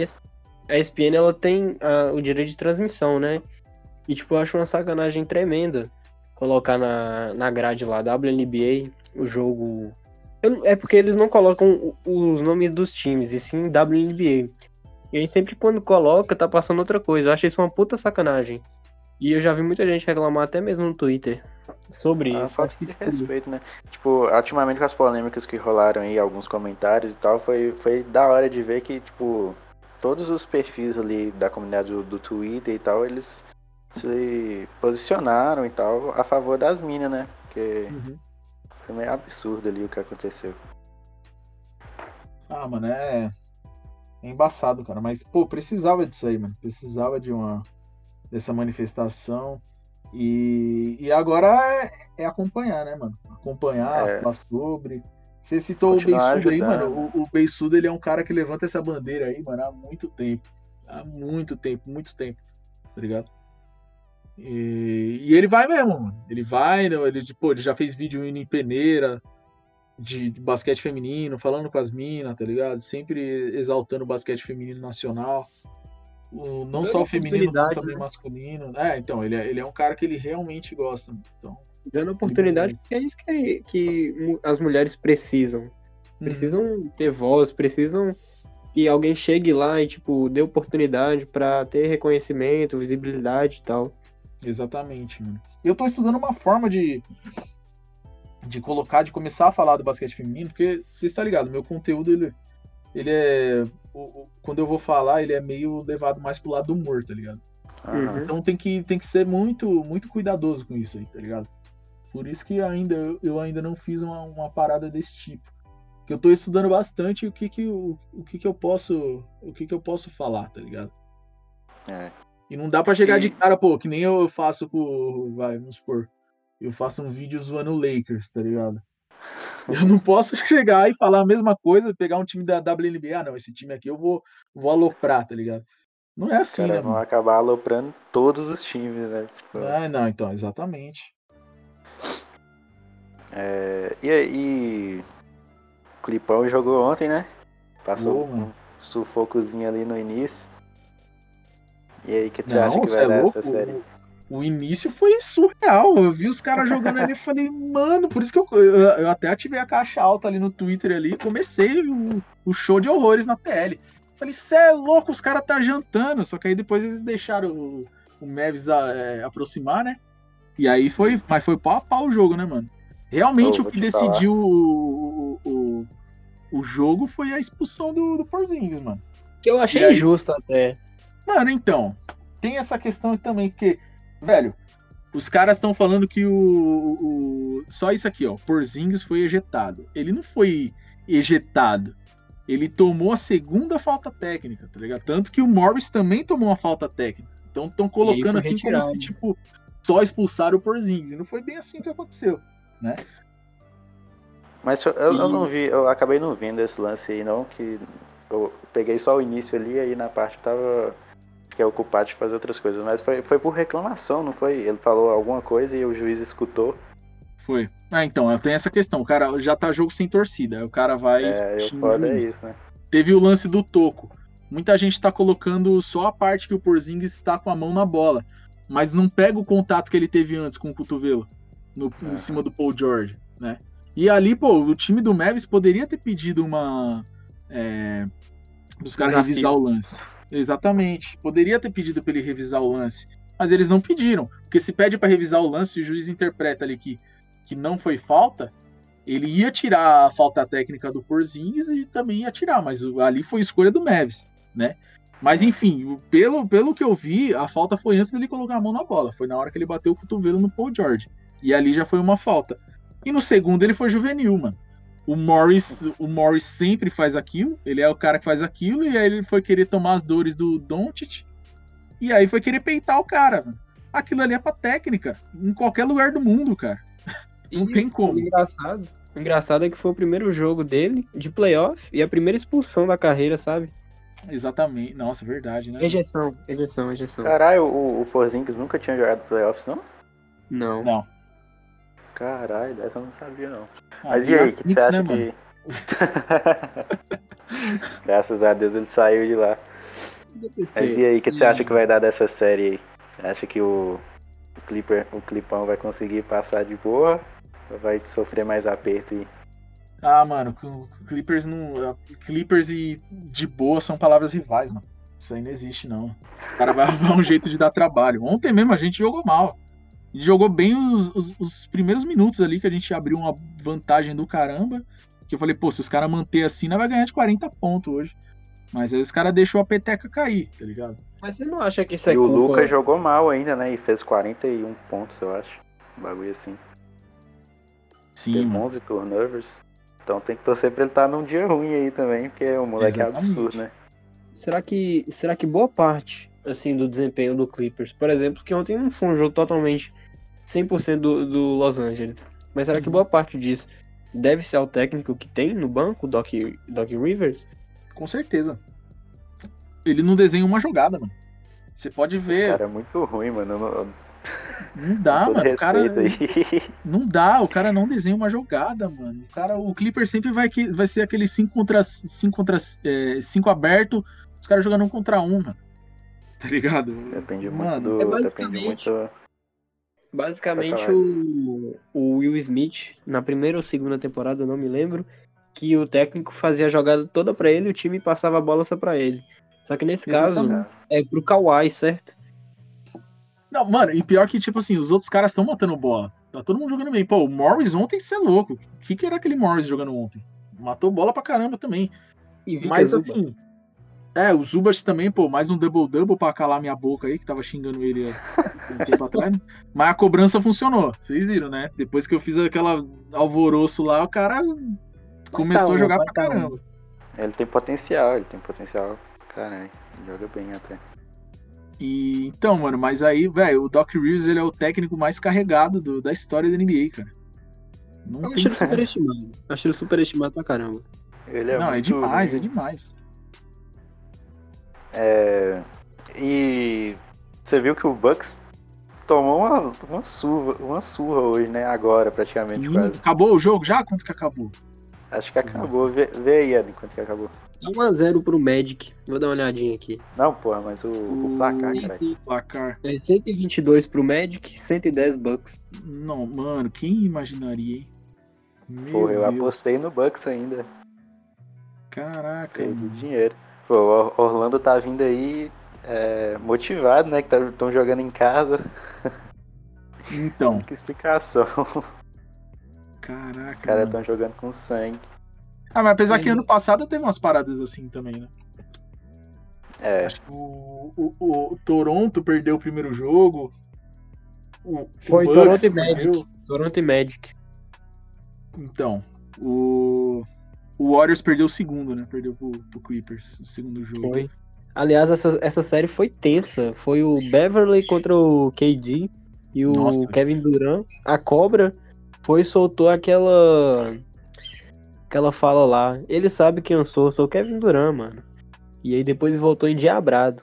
A ESPN ela tem a, o direito de transmissão, né? E, tipo, eu acho uma sacanagem tremenda colocar na, na grade lá, WNBA, o jogo. Eu, é porque eles não colocam os nomes dos times, e sim WNBA. E aí sempre quando coloca, tá passando outra coisa. Eu achei isso uma puta sacanagem. E eu já vi muita gente reclamar até mesmo no Twitter sobre ah, isso. Falta de respeito, né? Tipo, ultimamente com as polêmicas que rolaram aí, alguns comentários e tal, foi, foi da hora de ver que, tipo, todos os perfis ali da comunidade do, do Twitter e tal, eles se posicionaram e tal a favor das minas, né? Porque uhum. foi meio absurdo ali o que aconteceu. Ah, mano, é. É embaçado, cara. Mas, pô, precisava disso aí, mano. Precisava de uma. dessa manifestação. E, e agora é, é acompanhar, né, mano? Acompanhar, É. falar sobre. Você citou Continuar o Beisudo aí, mano. O, o Beisudo, ele é um cara que levanta essa bandeira aí, mano, há muito tempo. Há muito tempo, muito tempo. Tá ligado? E, e ele vai mesmo, mano. Ele vai, né, ele, pô, ele já fez vídeo indo em peneira de, de basquete feminino, falando com as minas, tá ligado? Sempre exaltando o basquete feminino nacional. O, não Dando só o feminino, como oportunidade, também né? masculino. É, então, ele é, ele é um cara que ele realmente gosta. Então, Dando oportunidade, porque é isso que, que as mulheres precisam. Uhum. Precisam ter voz, precisam que alguém chegue lá e, tipo, dê oportunidade pra ter reconhecimento, visibilidade e tal. Exatamente, mano. Eu tô estudando uma forma de de colocar, de começar a falar do basquete feminino, porque você está ligado, meu conteúdo ele, ele é o- o- quando eu vou falar, ele é meio levado mais pro lado do humor, tá ligado? Uhum. Então tem que tem que ser muito muito cuidadoso com isso aí, tá ligado? Por isso que ainda eu- eu ainda não fiz uma, uma parada desse tipo. Que eu tô estudando bastante o que que o, o que que eu posso o que que eu posso falar, tá ligado? É. E não dá pra chegar de cara, pô, que nem eu faço com. Vai, vamos supor. Eu faço um vídeo zoando o Lakers, tá ligado? Eu não posso chegar e falar a mesma coisa, pegar um time da WNBA, ah, não, esse time aqui eu vou, vou aloprar, tá ligado? Não é assim, né, caras vão mano? acabar aloprando todos os times, né? Tipo, Ah, não, então, exatamente. é, e aí, o Clipão jogou ontem, né? Passou Boa, um sufocozinho ali no início. E aí, o que você Não, acha que você vai é dar louco? essa série? O, início foi surreal. Eu vi os caras jogando ali e falei, mano, por isso que eu, eu, eu até ativei a caixa alta ali no Twitter ali e comecei o, o show de horrores na TL. Falei, cê é louco, os caras tá jantando. Só que aí depois eles deixaram o, o Mavis a- é, aproximar, né? E aí foi. Mas foi pau a pau o jogo, né, mano? Realmente Ô, o que decidiu o, o, o, o jogo foi a expulsão do, do Porzingis, mano. Que eu achei aí? injusto até. Mano, então, tem essa questão também, porque, velho, os caras estão falando que o, o- Só isso aqui, ó. Porzingis foi ejetado. Ele não foi ejetado. Ele tomou a segunda falta técnica, tá ligado? Tanto que o Morris também tomou uma falta técnica. Então estão colocando assim como retirado. se, tipo, só expulsaram o Porzingis. Não foi bem assim que aconteceu. Mas eu, eu E- não vi, eu acabei não vendo esse lance aí não, que eu peguei só o início ali, aí na parte que tava que é ocupado de fazer outras coisas. Mas foi, foi por reclamação, não foi? Ele falou alguma coisa e o juiz escutou. Foi. Ah, então, eu tenho essa questão. O cara já tá jogo sem torcida. O cara vai. É, eu foda é isso, né? Teve o lance do toco. Muita gente tá colocando só a parte que o Porzingis tá com a mão na bola, mas não pega o contato que ele teve antes com o cotovelo no, em cima do Paul George, né? E ali, pô, o time do Mavis poderia ter pedido uma é, os caras revisar o lance. Exatamente. Poderia ter pedido pra ele revisar o lance, mas eles não pediram, porque se pede pra revisar o lance, e o juiz interpreta ali que que não foi falta, ele ia tirar a falta técnica do Porzingis e também ia tirar, mas ali foi escolha do Mavis, né? Mas enfim, pelo, pelo que eu vi, a falta foi antes dele colocar a mão na bola. Foi na hora que ele bateu o cotovelo no Paul George. E ali já foi uma falta. E no segundo ele foi juvenil, mano. O Morris, o Morris sempre faz aquilo, ele é o cara que faz aquilo, e aí ele foi querer tomar as dores do Doncic, e aí foi querer peitar o cara, mano. Aquilo ali é pra técnica, em qualquer lugar do mundo, cara. Não E tem como. O engraçado, engraçado é que foi o primeiro jogo dele de playoff e a primeira expulsão da carreira, sabe? Exatamente. Nossa, verdade, né? Ejeção, ejeção, ejeção. Caralho, o, o Porzingis nunca tinha jogado playoffs, não? Não. Não. Caralho, dessa eu não sabia não. Ah, Mas e aí, o que Knicks, você né, acha mano? que... Graças a Deus ele saiu de lá. Mas e aí, o que você acha que vai dar dessa série aí? Você acha que o, o, Clipper, o Clipão vai conseguir passar de boa? Ou vai sofrer mais aperto e. Ah, mano, Clippers não. Clippers e de boa são palavras rivais, mano. Isso aí não existe, não. Os caras vão arrumar um jeito de dar trabalho. Ontem mesmo a gente jogou mal. Jogou bem os, os- os primeiros minutos ali, que a gente abriu uma vantagem do caramba. Que eu falei, pô, se os caras manter assim, nós vai ganhar de 40 pontos hoje. Mas aí os caras deixou a peteca cair, tá ligado? Mas você não acha que isso é e o culpa... Lucas jogou mal ainda, né? E fez 41 pontos, eu acho. Um bagulho assim. Sim, mano. 11 turnovers. Então tem que torcer pra ele estar num dia ruim aí também, porque o moleque Exatamente. é absurdo, né? Será que, será que boa parte assim do desempenho do Clippers, por exemplo, que ontem não foi um jogo totalmente 100% do, do Los Angeles, mas será que boa parte disso deve ser ao técnico que tem no banco, Doc, Doc Rivers? Com certeza. Ele não desenha uma jogada, mano. Você pode Esse ver. cara é muito ruim, mano. Não, Não dá, mano. O cara. aí. Não dá, o cara não desenha uma jogada, mano. O cara, o Clipper sempre vai, que, vai ser aquele 5 contra 5 contra 5 aberto, os caras jogando um contra um, mano. Tá ligado? Depende muito Mano, do. é Depende basicamente- muito. Basicamente, o, o Will Smith, na primeira ou segunda temporada, eu não me lembro, que o técnico fazia a jogada toda pra ele e o time passava a bola só pra ele. Só que nesse caso, Exatamente. é pro Kawhi, certo? Não, mano, e pior que, tipo assim, os outros caras estão matando bola. Tá todo mundo jogando bem. Pô, o Morris ontem, você é louco. O que, que era aquele Morris jogando ontem? Matou bola pra caramba também. E Mas assim. É, o Zubas também, pô, mais um double-double pra calar minha boca aí, que tava xingando ele há um tempo atrás. Mas a cobrança funcionou, vocês viram, né? Depois que eu fiz aquela alvoroço lá, o cara começou um, a jogar pra tá caramba. Ele tem potencial, ele tem potencial. Caralho, ele joga bem até. E então, mano, mas aí, velho, o Doc Rivers ele é o técnico mais carregado do- da história da NBA, cara. Não Eu tem acho ele superestimado. Acho ele superestimado pra caramba. Ele é Não, é muito demais, ruim. é demais. É, E você viu que o Bucks tomou uma, uma surra, uma surra hoje, né? Agora, praticamente, Sim, quase. acabou o jogo já? Quanto que acabou? Acho que acabou. Vê, vê aí, Ed, quanto que acabou. Tá 1x0 pro Magic. Vou dar uma olhadinha aqui. Não, porra, mas o, o placar, Sim, cara. sim, placar. É 122 pro Magic, 110 Bucks. Não, mano, quem imaginaria, hein? Meu Porra, eu Deus, apostei no Bucks ainda. Caraca, Perdi dinheiro. Pô, Orlando tá vindo aí é, motivado, né? Que estão jogando em casa. Então, Que explicação. caraca. Os caras estão jogando com sangue. Ah, mas apesar que ano passado teve umas paradas assim também, né? É, Acho que o, o, o Toronto perdeu o primeiro jogo. O, Foi o Toronto e. Magic. Toronto e Magic. Então, o, o Warriors perdeu o segundo, né? Perdeu pro, pro Clippers, o segundo jogo. Foi. Aliás, essa, essa série foi tensa. Foi o Beverly contra o KD e o Nossa. Kevin Durant. A cobra foi e soltou aquela. Aquela fala lá. Ele sabe quem eu sou, sou o Kevin Durant, mano. E aí depois voltou endiabrado.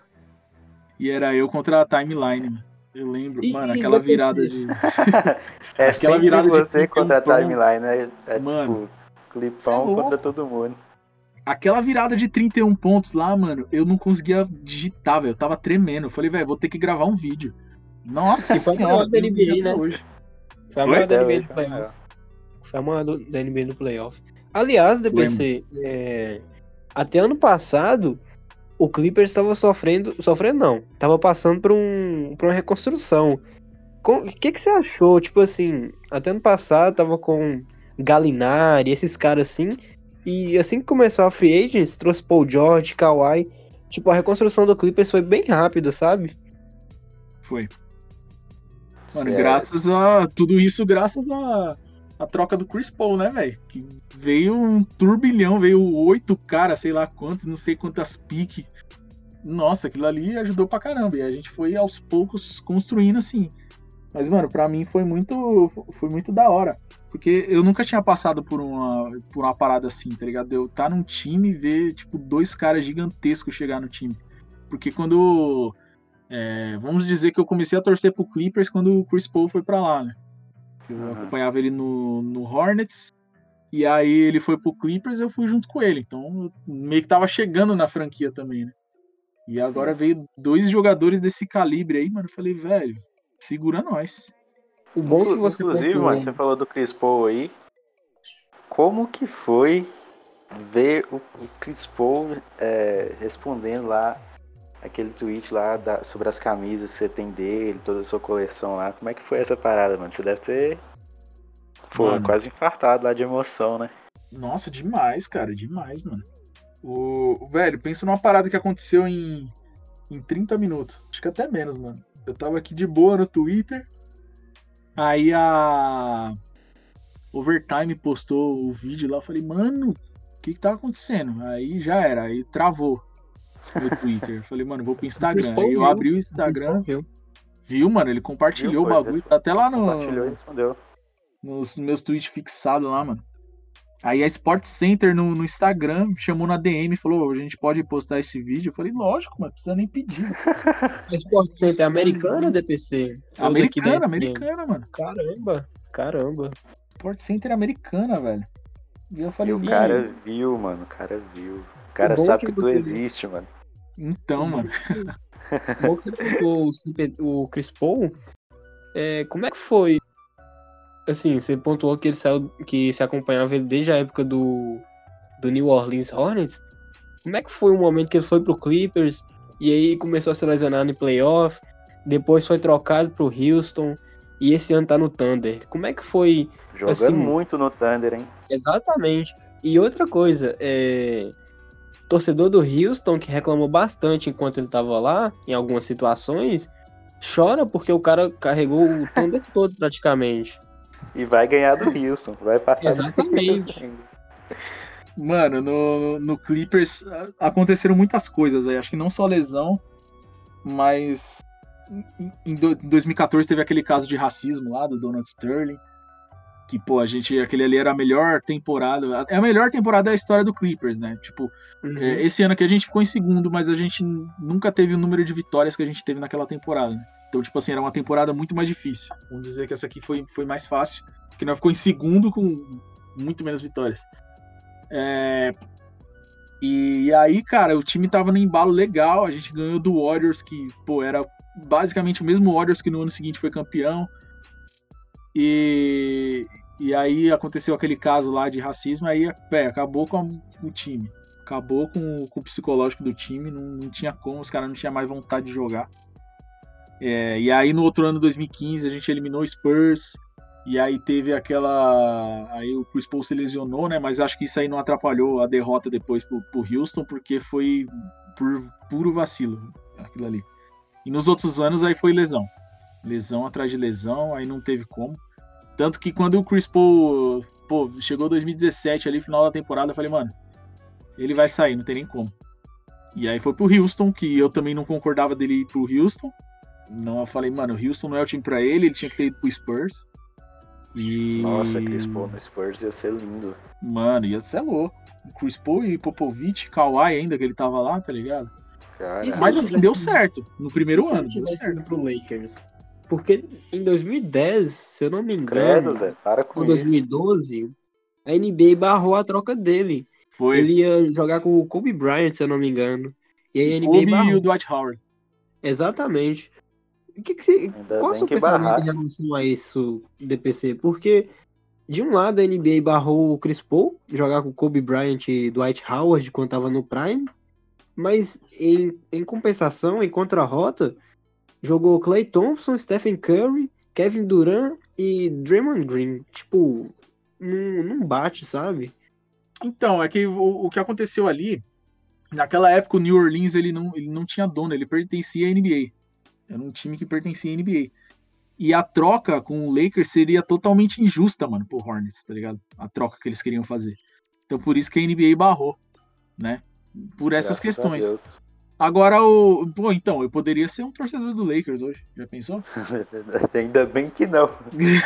E era eu contra a timeline, mano. Eu lembro, Ih, mano, aquela virada de. é Aquela sempre virada de você contra a timeline, né? É Mano, tipo, cê é clipão louco. contra todo mundo. Aquela virada de 31 pontos lá, mano, eu não conseguia digitar, velho. Eu tava tremendo. Eu falei, velho, vou ter que gravar um vídeo. Nossa Que foi a senhora, maior da NBA, né? hoje. Foi a maior da NBA foi playoff. Foi a maior do- da NBA no playoff. Aliás, DPC, é, até ano passado, o Clippers estava sofrendo. Sofrendo não. Tava passando por, um, por uma reconstrução. O que, que você achou? Tipo assim, até ano passado tava com Galinari, esses caras assim. E assim que começou a Free Agents, trouxe Paul George, Kawhi. Tipo, a reconstrução do Clippers foi bem rápida, sabe? Foi. Mano, é- graças a. Tudo isso graças a. A troca do Chris Paul, né, velho? Que veio um turbilhão, veio oito caras, sei lá quantos, não sei quantas piques. Nossa, aquilo ali ajudou pra caramba. E a gente foi aos poucos construindo assim. Mas, mano, pra mim foi muito. Foi muito da hora. Porque eu nunca tinha passado por uma, por uma parada assim, tá ligado? Eu tá num time e ver, tipo, dois caras gigantescos chegar no time. Porque quando. é, vamos dizer que eu comecei a torcer pro Clippers quando o Chris Paul foi pra lá, né? Eu Aham. acompanhava ele no, no Hornets. E aí ele foi pro Clippers eu fui junto com ele. Então eu meio que tava chegando na franquia também, né? E agora veio dois jogadores desse calibre aí, mano. Eu falei, velho, segura nós. O bom que Inclu- você Inclusive, pontuou- mano, você falou do Chris Paul aí. Como que foi ver o, o Chris Paul é, respondendo lá aquele tweet lá da- sobre as camisas que você tem dele, toda a sua coleção lá? Como é que foi essa parada, mano? Você deve ter pô, Mano. quase infartado lá de emoção, né? Nossa, demais, cara, demais, mano. O, o- velho, pensa numa parada que aconteceu em, em 30 minutos. Acho que até menos, mano. Eu tava aqui de boa no Twitter. Aí a. Overtime postou o vídeo lá, eu falei, mano, o que que tá acontecendo? Aí já era, aí travou no Twitter. Eu falei, mano, vou pro Instagram. Aí eu abri o Instagram, viu, mano, ele compartilhou Viu, o bagulho, tá até lá no, Compartilhou e respondeu. nos meus tweets fixados lá, mano. Aí a Sport Center no, no Instagram chamou na DM e falou: a gente pode postar esse vídeo? Eu falei, lógico, mas precisa nem pedir. A Sport Center é americana ou DPC? Americana, americana, mano. Caramba, caramba. Sport Center americana, velho. E eu E falei, o "Ih, cara viu, mano. O cara viu. O cara bom sabe que que, tu existe, mano. então, mano. Bom que você pontuou o, o Chris Paul. É, como é que foi? Assim, você pontuou que ele saiu, que se acompanhava ele desde a época do, do New Orleans Hornets. Como é que foi o momento que ele foi pro Clippers e aí começou a se lesionar no playoff? Depois foi trocado pro Houston e esse ano tá no Thunder. Como é que foi Jogando Assim- muito no Thunder, hein? Exatamente. E outra coisa, é... torcedor do Houston, que reclamou bastante enquanto ele tava lá, em algumas situações, chora porque o cara carregou o Thunder todo praticamente. E vai ganhar do Houston. Vai passar Exatamente. Mano, no, no Clippers aconteceram muitas coisas aí. Acho que não só lesão, mas em- em do- 2014 teve aquele caso de racismo lá do Donald Sterling. Que, pô, a gente. Aquele ali era a melhor temporada. É a melhor temporada da história do Clippers, né? Tipo, é, esse ano aqui a gente ficou em segundo, mas a gente nunca teve o número de vitórias que a gente teve naquela temporada. né? Então, tipo assim, era uma temporada muito mais difícil. Vamos dizer que essa aqui foi, foi mais fácil, porque nós ficou em segundo com muito menos vitórias. É, E aí, cara, o time tava no embalo legal, a gente ganhou do Warriors, que, pô, era basicamente o mesmo Warriors que no ano seguinte foi campeão. E, e aí aconteceu aquele caso lá de racismo, aí, pé, acabou com a- o time acabou com, com o psicológico do time, não, não tinha como, os caras não tinham mais vontade de jogar. É, e aí no outro ano, 2015, a gente eliminou o Spurs, e aí teve aquela. Aí o Chris Paul se lesionou, né? Mas acho que isso aí não atrapalhou a derrota depois pro, pro Houston, porque foi por puro vacilo aquilo ali. E nos outros anos aí foi lesão. Lesão atrás de lesão, aí não teve como. Tanto que quando o Chris Paul pô, chegou 2017 ali, final da temporada, eu falei, mano, ele vai sair, não tem nem como. E aí foi pro Houston, que eu também não concordava dele ir pro Houston. Não, eu falei, mano, o Houston não é o time pra ele, ele tinha que ter ido pro Spurs. E. Nossa, Chris Paul no Spurs ia ser lindo. Mano, ia ser louco. O Chris Paul e Popovich, Kawhi ainda, que ele tava lá, tá ligado? Cara, Mas assim, deu certo. No primeiro Se ano. Deu tivesse ido pro Lakers. Porque em 2010, se eu não me credo, engano, Zé, para com ou isso. 2012, a NBA barrou a troca dele. Foi. Ele ia jogar com o Kobe Bryant, se eu não me engano. E aí a NBA Kobe e barrou. o Dwight Howard. Exatamente. O que que você, qual é o seu que pensamento barrar. em relação a isso, DPC? Porque, de um lado, a NBA barrou o Chris Paul, jogar com Kobe Bryant e Dwight Howard quando tava no Prime, mas em, em compensação, em contrarrota, jogou Clay Thompson, Stephen Curry, Kevin Durant e Draymond Green. Tipo, não, não bate, sabe? Então, é que o, o que aconteceu ali, naquela época o New Orleans ele não, ele não tinha dono, ele pertencia à NBA. Era um time que pertencia à NBA. E a troca com o Lakers seria totalmente injusta, mano, pro Hornets, tá ligado? A troca que eles queriam fazer. Então por isso que a NBA barrou, né? Por essas Graças questões. Agora o. Pô, então, eu poderia ser um torcedor do Lakers hoje. Já pensou? Ainda bem que não.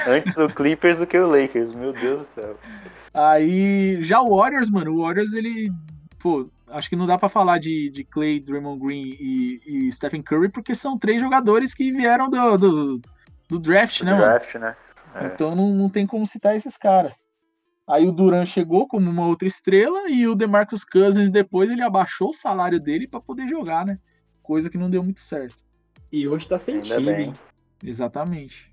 Antes o Clippers do que o Lakers, meu Deus do céu. Aí, já o Warriors, mano, o Warriors, ele. Pô, acho que não dá pra falar de, de Clay, Draymond Green e, e Stephen Curry, porque são três jogadores que vieram do, do, do draft, né, mano? Draft, né? É. Então não, não tem como citar esses caras. Aí o Duran chegou como uma outra estrela e o DeMarcus Cousins depois ele abaixou o salário dele pra poder jogar, né? Coisa que não deu muito certo. E hoje tá sem Ainda time. bem. Exatamente.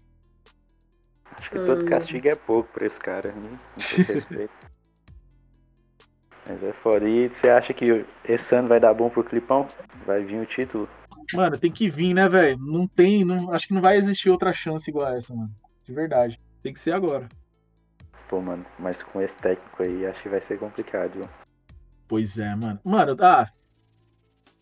Acho que todo castigo é pouco pra esse cara. Né? Respeito. Mas é foda. E você acha que esse ano vai dar bom pro Clipão? Vai vir o título? Mano, tem que vir, né, velho? Não tem, não, acho que não vai existir outra chance igual a essa, mano. De verdade. Tem que ser agora. Pô, mano, mas com esse técnico aí, acho que vai ser complicado, viu? Pois é, mano. Mano, ah.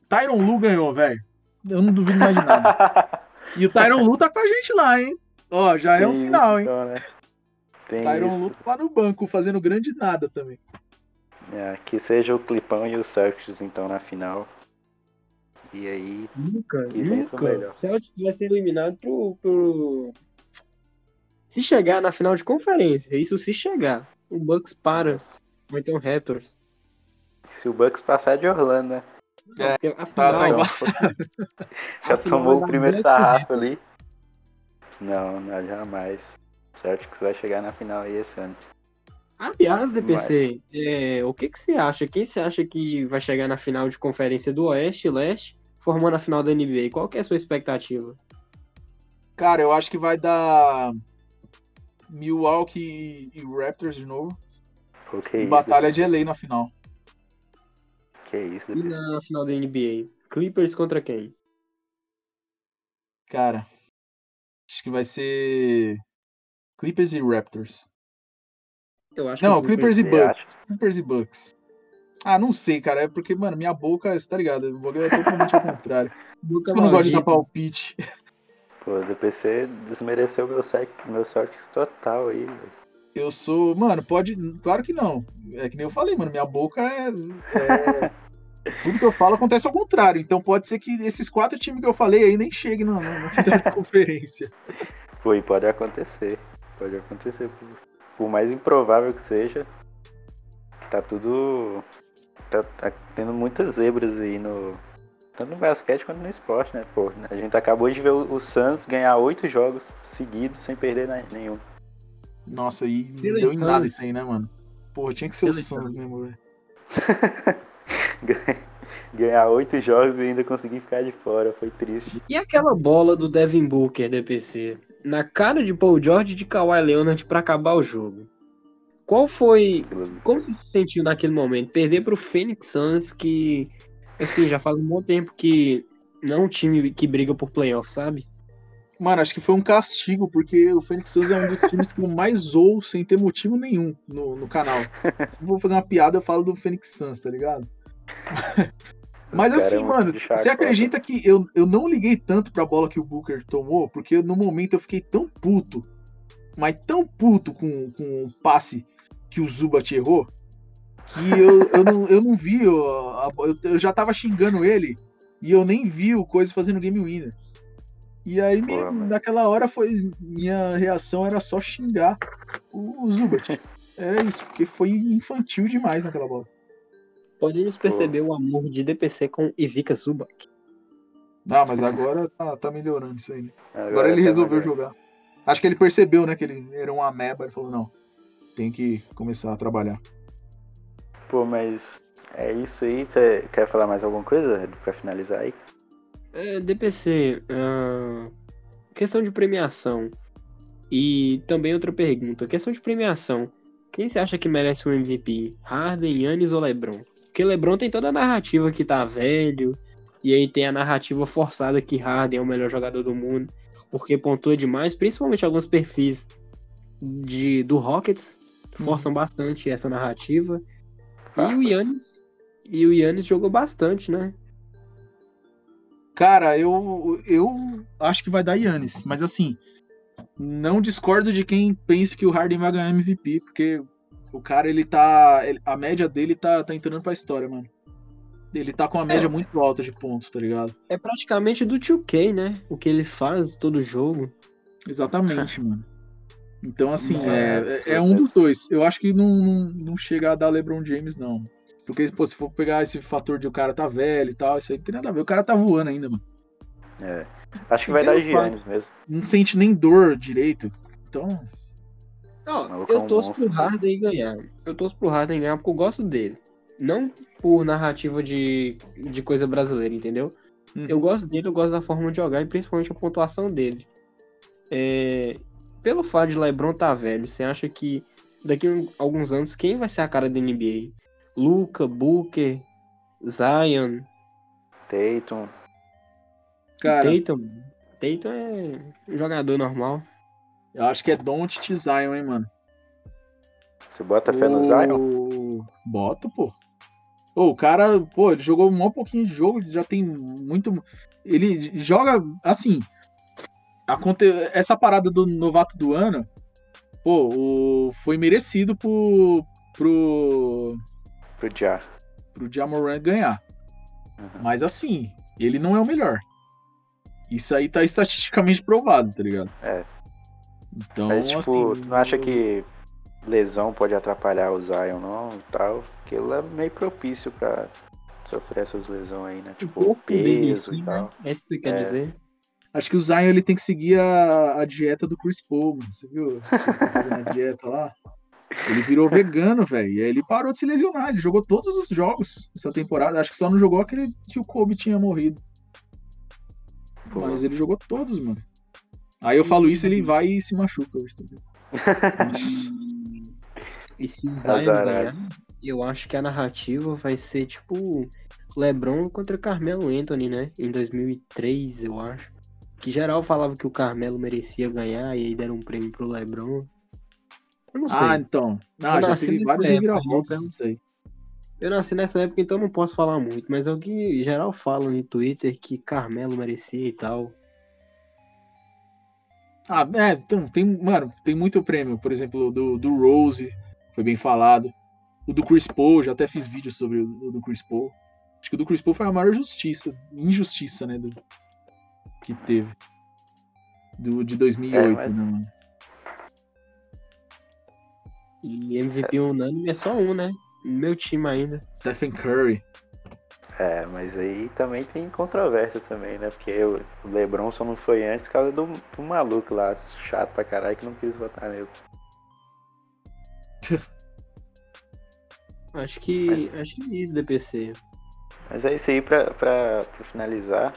Tyron Lu ganhou, velho. Eu não duvido mais de nada. E o Tyron Lu tá com a gente lá, hein? Ó, já é um sinal, hein? então, né? Tem Tyron isso. Lu lá no banco, fazendo grande nada também. É, que seja o Clipão e o Celtics, então, na final. E aí, Nunca, Que o nunca. melhor. Celtics vai ser eliminado pro, pro. Se chegar na final de conferência, isso se chegar. O Bucks para, ou então o Raptors. se o Bucks passar de Orlando, né? É, Porque a Tá, final, tá Não. Já tomou o primeiro sarrafo ali. Não, não, jamais. O Celtics vai chegar na final aí esse ano. Aliás, DPC, é, o que, que você acha? Quem você acha que vai chegar na final de conferência do Oeste e Leste, formando a final da NBA? Qual que é a sua expectativa? Cara, eu acho que vai dar Milwaukee e Raptors de novo. Que E isso, batalha de LA na final. Que isso, E depois. na final da NBA? Clippers contra quem? Cara, acho que vai ser Clippers e Raptors. Eu acho Não, Clippers e Bucks. Clippers e Bucks. Ah, não sei, cara. É porque, mano, minha boca, você tá ligado? O bagulho é totalmente ao contrário. Que eu não gosto de dar palpite. Pô, o DPC desmereceu meu, Cel- meu Celtics total aí, velho. Eu sou. Mano, pode. Claro que não. É que nem eu falei, mano. Minha boca é. é- Tudo que eu falo acontece ao contrário. Então pode ser que esses quatro times que eu falei aí nem cheguem na, na, na final de conferência. Pô, e pode acontecer. Pode acontecer. Por, por mais improvável que seja, tá tudo. Tá, tá tendo muitas zebras aí no. Tanto no basquete quanto no esporte, né? Pô, a gente acabou de ver o, o Suns ganhar oito jogos seguidos sem perder na- nenhum. Nossa, e não deu em nada isso aí, né, mano? Porra, tinha que ser o. Suns mesmo, velho. ganhar oito jogos e ainda conseguir ficar de fora. Foi triste. E aquela bola do Devin Booker, DPC? Na cara de Paul George e de Kawhi Leonard pra acabar o jogo. Qual foi. Como você se sentiu naquele momento? Perder pro Phoenix Suns, que. Assim, já faz um bom tempo que. Não é um time que briga por playoff, sabe? Mano, acho que foi um castigo, porque o Phoenix Suns é um dos times que eu mais zou sem ter motivo nenhum no, no canal. Se eu vou fazer uma piada, eu falo do Phoenix Suns, tá ligado? Mas Cara, é assim, um mano, você acredita que eu, eu não liguei tanto pra bola que o Booker tomou, porque no momento eu fiquei tão puto, mas tão puto com, com o passe que o Zubat errou, que eu, eu, não, eu não vi, eu, eu já tava xingando ele e eu nem vi o coisa fazendo game winner. E aí, Porra, naquela hora, foi minha reação era só xingar o, o Zubat. Era isso, porque foi infantil demais naquela bola. Podemos perceber o amor de DPC com Ivica Zubac. Ah, mas agora tá, tá melhorando isso aí. né? Agora, Agora ele tá resolveu melhor. jogar. Acho que ele percebeu, né, que ele era um ameba. Ele falou, não, tem que começar a trabalhar. Pô, mas é isso aí. Você quer falar mais alguma coisa pra finalizar aí? É, DPC, ah, questão de premiação. E também outra pergunta, questão de premiação. Quem você acha que merece o MVP? Harden, Yannis ou LeBron? Porque LeBron tem toda a narrativa que tá velho, e aí tem a narrativa forçada que Harden é o melhor jogador do mundo, porque pontua demais, principalmente alguns perfis de, do Rockets forçam bastante essa narrativa. E o. Yannis, e o Yannis jogou bastante, né? Cara, eu, eu acho que vai dar Yannis, mas assim, não discordo de quem pense que o Harden vai ganhar MVP, porque o cara, ele tá. ele- a média dele tá, tá entrando pra história, mano. Ele tá com uma média muito alta de pontos, tá ligado? É praticamente do 2K, né? O que ele faz todo jogo. Exatamente, mano. Então, assim, Não, é, absurdo é, é um dos dois. Eu acho que não, não, não chega a dar LeBron James, não. Porque, pô, se for pegar esse fator de o cara tá velho e tal, isso aí não tem nada a ver. O cara tá voando ainda, mano. É. Acho que vai dar Giannis mesmo. Não sente nem dor direito. Então, É eu um torço monstro pro Harden ganhar. Eu torço pro Harden ganhar porque eu gosto dele. Não por narrativa de, de coisa brasileira, entendeu? Hum. Eu gosto dele, eu gosto da forma de jogar e principalmente a pontuação dele. É, pelo fato de LeBron tá velho, você acha que daqui a alguns anos quem vai ser a cara da NBA? Luca, Booker, Zion, Tatum. cara, Tatum? Tatum é um jogador normal. Eu acho que é Don't Zion, hein, mano. Você bota fé no Zion? O- Boto, pô. Pô, o cara, pô, ele jogou um pouquinho de jogo, já tem muito. Ele joga assim. aconte- Essa parada do novato do ano pô, o, foi merecido pro. pro. Pro Já. pro Jamoran ganhar. Uhum. Mas assim, ele não é o melhor. Isso aí tá estatisticamente provado, tá ligado? É. Então, Mas, tipo, assim, tu não acha que lesão pode atrapalhar o Zion, não? E tal? Porque ele é meio propício pra sofrer essas lesões aí, né? O Tipo, dele, peso assim, e né? tal. É isso que você quer É. dizer? Acho que o Zion ele tem que seguir a, a dieta do Chris Paul, mano. Você viu? A dieta lá. Ele virou vegano, velho. E aí ele parou de se lesionar. Ele jogou todos os jogos essa temporada. Acho que só não jogou aquele que o Kobe tinha morrido. Pô. Mas ele jogou todos, mano. Aí eu falo isso, ele vai e se machuca hoje também. E se o Zion ganhar, eu acho que a narrativa vai ser tipo LeBron contra Carmelo Anthony, né? Em 2003, eu acho. Que geral falava que o Carmelo merecia ganhar e aí deram um prêmio pro LeBron. Eu não sei. Ah, então. Ah, Eu já nasci teve nessa vários época, reviravoltas então. disso aí. Eu nasci nessa época, então não posso falar muito, mas é o que geral fala no Twitter que Carmelo merecia e tal. Ah, é, então, tem, mano, tem muito prêmio. Por exemplo, do, do Rose, foi bem falado. O do Chris Paul, já até fiz vídeo sobre o, do Chris Paul. Acho que o do Chris Paul foi a maior justiça, injustiça, né, do, que teve. Do, de 2008, É, mas- né, mano? E MVP unânime é só um, né? Meu time ainda. Stephen Curry. É, mas aí também tem controvérsias também, né? Porque o Lebron só não foi antes por causa do, do maluco lá, chato pra caralho, que não quis votar nele. Acho que. Acho que é isso, DPC. Mas é isso aí pra, pra, pra finalizar.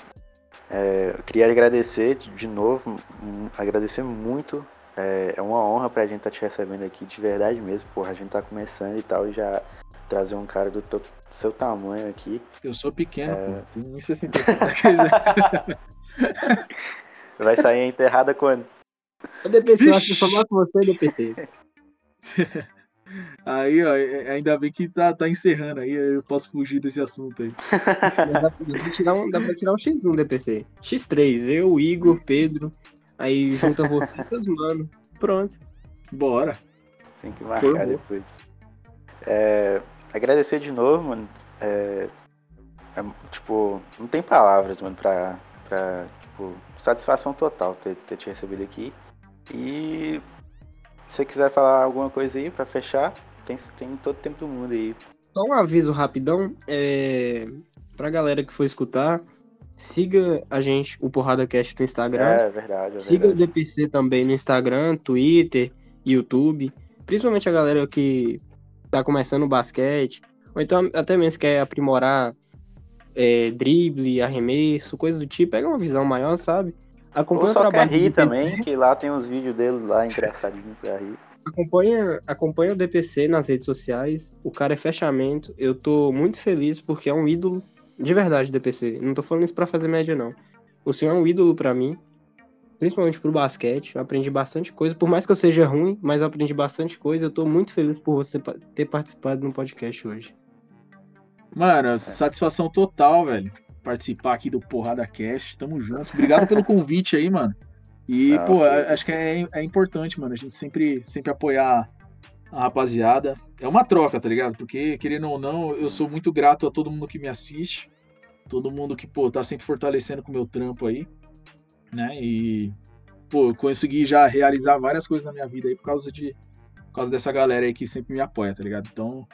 É, eu queria agradecer de novo, hum, agradecer muito. É, é uma honra pra gente estar te recebendo aqui, de verdade mesmo, porra. A gente tá começando e tal, e já trazer um cara do teu- seu tamanho aqui. Eu sou pequeno, É. pô. Tenho 1,60. Quer dizer, Vai sair enterrada quando? Ô, DPC, eu acho que Vixe. só mato você, DPC. Aí, ó, é- ainda bem que tá, tá encerrando aí, eu posso fugir desse assunto aí. Dá, pra tirar um, dá pra tirar um X1 DPC. X3, eu, Igor, Pedro. Aí junta você e seus mano. Pronto. Bora. Tem que marcar depois. É, agradecer de novo, mano. É, é, tipo, não tem palavras, mano, pra, pra tipo, satisfação total ter, ter te recebido aqui. E se você quiser falar alguma coisa aí pra fechar, tem, tem todo o tempo do mundo aí. Só um aviso rapidão. É... Pra galera que for escutar, siga a gente, o Porrada Cast no Instagram. É verdade, é Siga o verdade. DPC também no Instagram, Twitter, YouTube. Principalmente a galera que tá começando o basquete. Ou então até mesmo quer aprimorar é, drible, arremesso, coisa do tipo. Pega uma visão maior, sabe? Ou Acompanha o só quer trabalho do rir também, que lá tem uns vídeos dele lá engraçadinhos pra rir. Acompanha, acompanha o DPC nas redes sociais. O cara é fechamento. Eu tô muito feliz porque é um ídolo. De verdade, DPC. Não tô falando isso pra fazer média, não. O senhor é um ídolo pra mim. Principalmente pro basquete. Eu aprendi bastante coisa. Por mais que eu seja ruim, mas eu aprendi bastante coisa. Eu tô muito feliz por você ter participado no podcast hoje. Mano, satisfação total, velho. Participar aqui do Porrada Cast. Tamo junto. Obrigado pelo convite aí, mano. E, Ah, pô, acho que é, é importante, mano, a gente sempre, sempre apoiar a rapaziada. É uma troca, tá ligado? Porque, querendo ou não, eu sou muito grato a todo mundo que me assiste. Todo mundo que, pô, tá sempre fortalecendo com o meu trampo aí. Né? E, pô, eu consegui já realizar várias coisas na minha vida aí por causa de. Por causa dessa galera aí que sempre me apoia, tá ligado? Então,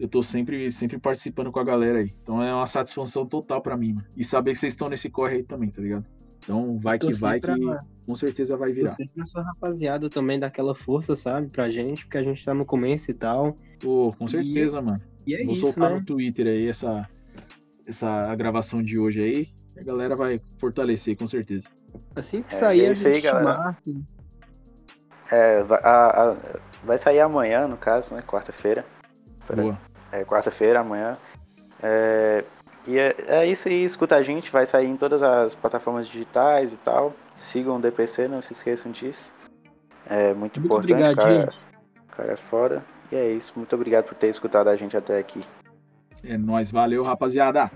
eu tô sempre, sempre participando com a galera aí. Então é uma satisfação total pra mim, mano. E saber que vocês estão nesse corre aí também, tá ligado? Então vai que vai, que com certeza vai virar. Torcer pra sua rapaziada também dar aquela força, sabe? Pra gente, porque a gente tá no começo e tal. Pô, com certeza, mano. E é Vou isso, soltar né? no Twitter aí essa, essa gravação de hoje aí. A galera vai fortalecer, com certeza. Assim que É, sair, é a aí, gente te galera. marca. É, vai, a- a- vai sair amanhã, no caso, né? Quarta-feira. É quarta-feira, amanhã. É, e é, é isso aí, escuta a gente, vai sair em todas as plataformas digitais e tal. Sigam o DPC, não se esqueçam disso. É muito, Muito importante, obrigado, cara, gente. cara é foda. E é isso, muito obrigado por ter escutado a gente até aqui. É nóis, valeu, rapaziada.